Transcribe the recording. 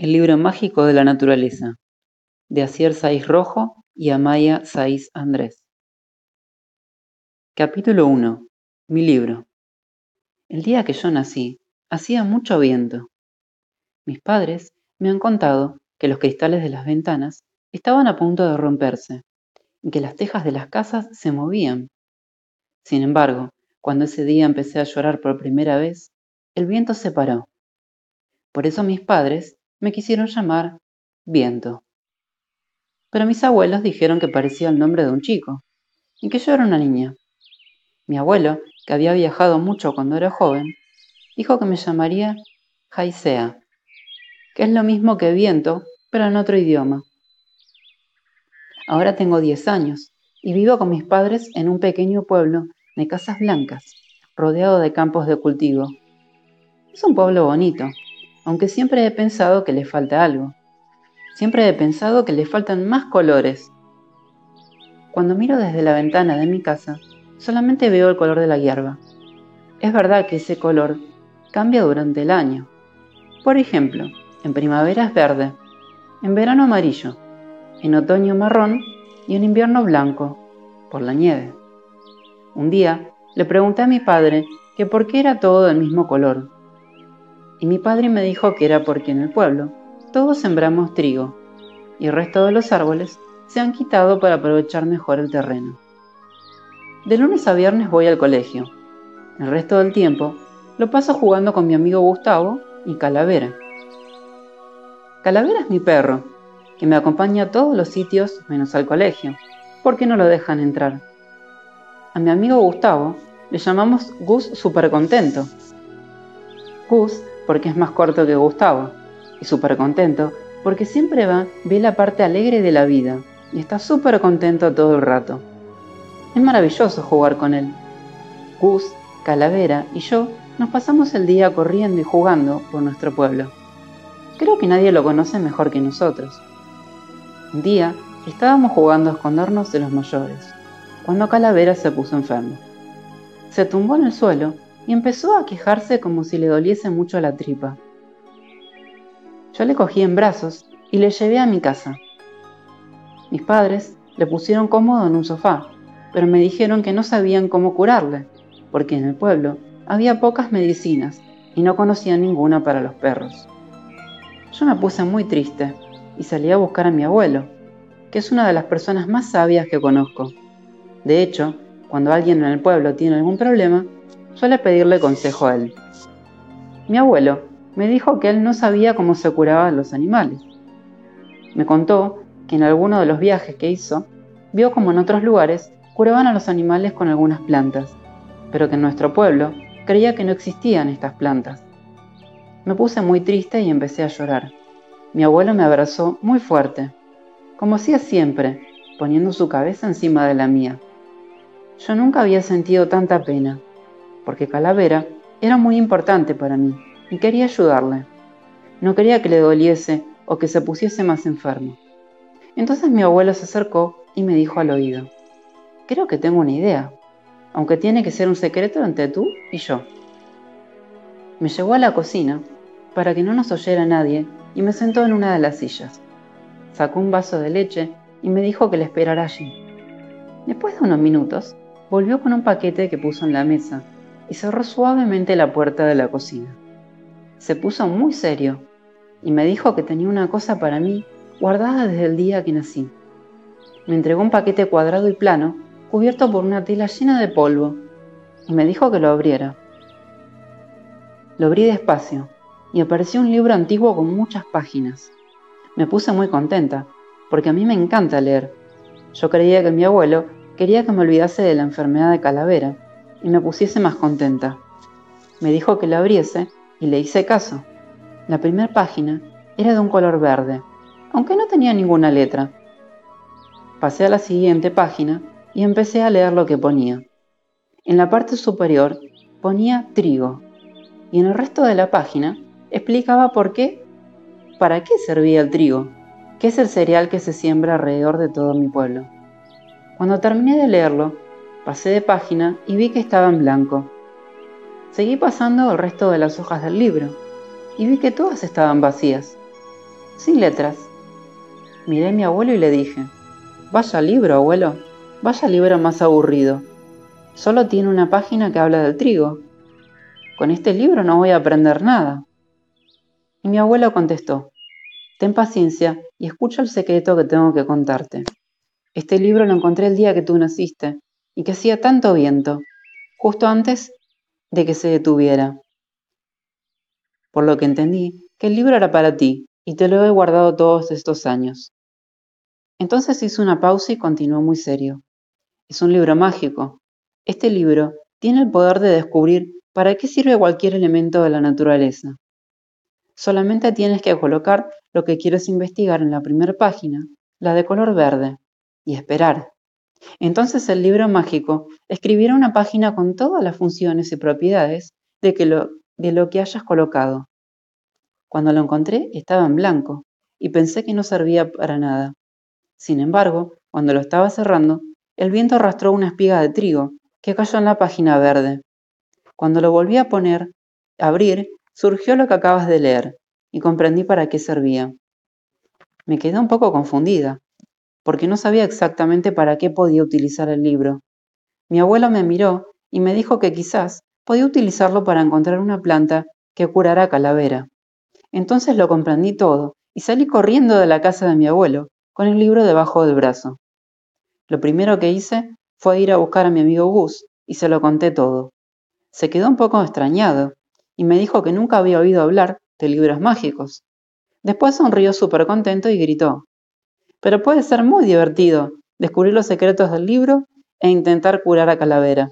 El libro mágico de la naturaleza, de Asier Saiz Rojo y Amaya Saiz Andrés. Capítulo 1. Mi libro. El día que yo nací, hacía mucho viento. Mis padres me han contado que los cristales de las ventanas estaban a punto de romperse y que las tejas de las casas se movían. Sin embargo, cuando ese día empecé a llorar por primera vez, el viento se paró. Por eso mis padres me quisieron llamar Viento. Pero mis abuelos dijeron que parecía el nombre de un chico y que yo era una niña. Mi abuelo, que había viajado mucho cuando era joven, dijo que me llamaría Jaisea, que es lo mismo que viento, pero en otro idioma. Ahora tengo 10 años y vivo con mis padres en un pequeño pueblo de casas blancas, rodeado de campos de cultivo. Es un pueblo bonito, aunque siempre he pensado que le falta algo. Siempre he pensado que le faltan más colores. Cuando miro desde la ventana de mi casa, solamente veo el color de la hierba. Es verdad que ese color cambia durante el año. Por ejemplo, en primavera es verde, en verano amarillo, en otoño marrón y en invierno blanco, por la nieve. Un día le pregunté a mi padre que por qué era todo del mismo color y mi padre me dijo que era porque en el pueblo todos sembramos trigo y el resto de los árboles se han quitado para aprovechar mejor el terreno. De lunes a viernes voy al colegio. El resto del tiempo lo paso jugando con mi amigo Gustavo y Calavera. Calavera es mi perro, que me acompaña a todos los sitios menos al colegio, porque no lo dejan entrar. A mi amigo Gustavo le llamamos Gus Super Contento. Gus porque es más corto que Gustavo, y súper contento porque siempre va, ve la parte alegre de la vida y está súper contento todo el rato. Es maravilloso jugar con él. Gus, Calavera y yo nos pasamos el día corriendo y jugando por nuestro pueblo. Creo que nadie lo conoce mejor que nosotros. Un día estábamos jugando a escondernos de los mayores, cuando Calavera se puso enfermo. Se tumbó en el suelo y empezó a quejarse como si le doliese mucho la tripa. Yo le cogí en brazos y le llevé a mi casa. Mis padres le pusieron cómodo en un sofá, pero me dijeron que no sabían cómo curarle, porque en el pueblo había pocas medicinas y no conocían ninguna para los perros. Yo me puse muy triste y salí a buscar a mi abuelo, que es una de las personas más sabias que conozco. De hecho, cuando alguien en el pueblo tiene algún problema, suele pedirle consejo a él. Mi abuelo me dijo que él no sabía cómo se curaban los animales. Me contó que en alguno de los viajes que hizo, vio como en otros lugares curaban a los animales con algunas plantas, pero que en nuestro pueblo creía que no existían estas plantas. Me puse muy triste y empecé a llorar. Mi abuelo me abrazó muy fuerte, como hacía siempre, poniendo su cabeza encima de la mía. Yo nunca había sentido tanta pena porque Calavera era muy importante para mí y quería ayudarle. No quería que le doliese o que se pusiese más enfermo. Entonces mi abuelo se acercó y me dijo al oído, creo que tengo una idea, aunque tiene que ser un secreto entre tú y yo. Me llevó a la cocina para que no nos oyera nadie y me sentó en una de las sillas. Sacó un vaso de leche y me dijo que le esperara allí. Después de unos minutos, volvió con un paquete que puso en la mesa y cerró suavemente la puerta de la cocina. Se puso muy serio y me dijo que tenía una cosa para mí guardada desde el día que nací. Me entregó un paquete cuadrado y plano, cubierto por una tela llena de polvo, y me dijo que lo abriera. Lo abrí despacio y apareció un libro antiguo con muchas páginas. Me puse muy contenta, porque a mí me encanta leer. Yo creía que mi abuelo quería que me olvidase de la enfermedad de calavera, y me pusiese más contenta. Me dijo que la abriese y le hice caso. La primera página era de un color verde, aunque no tenía ninguna letra. Pasé a la siguiente página y empecé a leer lo que ponía. En la parte superior ponía trigo y en el resto de la página explicaba por qué, para qué servía el trigo, que es el cereal que se siembra alrededor de todo mi pueblo. Cuando terminé de leerlo, Pasé de página y vi que estaba en blanco. Seguí pasando el resto de las hojas del libro y vi que todas estaban vacías. sin letras. Miré a mi abuelo y le dije, vaya libro, abuelo, vaya libro más aburrido. Solo tiene una página que habla del trigo. Con este libro no voy a aprender nada. Y mi abuelo contestó, ten paciencia y escucha el secreto que tengo que contarte. Este libro lo encontré el día que tú naciste y que hacía tanto viento, justo antes de que se detuviera. Por lo que entendí que el libro era para ti y te lo he guardado todos estos años. Entonces hizo una pausa y continuó muy serio. Es un libro mágico. Este libro tiene el poder de descubrir para qué sirve cualquier elemento de la naturaleza. Solamente tienes que colocar lo que quieres investigar en la primera página, la de color verde, y esperar. Entonces el libro mágico escribirá una página con todas las funciones y propiedades de, lo, de lo que hayas colocado. Cuando lo encontré estaba en blanco y pensé que no servía para nada. Sin embargo, cuando lo estaba cerrando, el viento arrastró una espiga de trigo que cayó en la página verde. Cuando lo volví a poner, a abrir, surgió lo que acabas de leer y comprendí para qué servía. Me quedé un poco confundida, porque no sabía exactamente para qué podía utilizar el libro. Mi abuelo me miró y me dijo que quizás podía utilizarlo para encontrar una planta que curara calavera. Entonces lo comprendí todo y salí corriendo de la casa de mi abuelo, con el libro debajo del brazo. Lo primero que hice fue ir a buscar a mi amigo Gus y se lo conté todo. Se quedó un poco extrañado y me dijo que nunca había oído hablar de libros mágicos. Después sonrió súper contento y gritó, pero puede ser muy divertido descubrir los secretos del libro e intentar curar a Calavera.